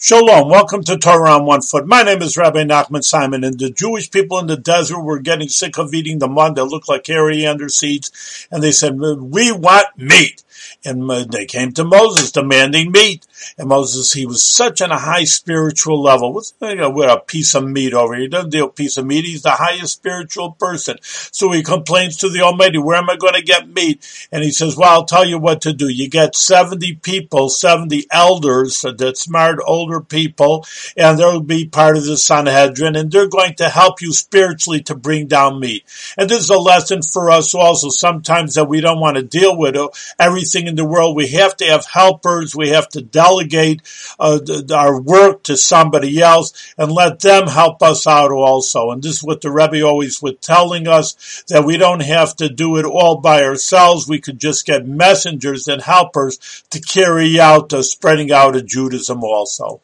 Shalom, welcome to Torah on One Foot. My name is Rabbi Nachman Simon, and the Jewish people in the desert were getting sick of eating the mud that looked like coriander seeds, and they said, we want meat. And they came to Moses demanding meat. And Moses, he was such on a high spiritual level. Know, with a piece of meat over here. He doesn't deal with a piece of meat. He's the highest spiritual person. So he complains to the Almighty, where am I going to get meat? And he says, well, I'll tell you what to do. You get 70 people, 70 elders, that smart older people, and they'll be part of the Sanhedrin, and they're going to help you spiritually to bring down meat. And this is a lesson for us also sometimes that we don't want to deal with everything in the world. We have to have helpers. We have to delegate uh, our work to somebody else and let them help us out also. And this is what the Rebbe always was telling us that we don't have to do it all by ourselves. We could just get messengers and helpers to carry out the spreading out of Judaism also.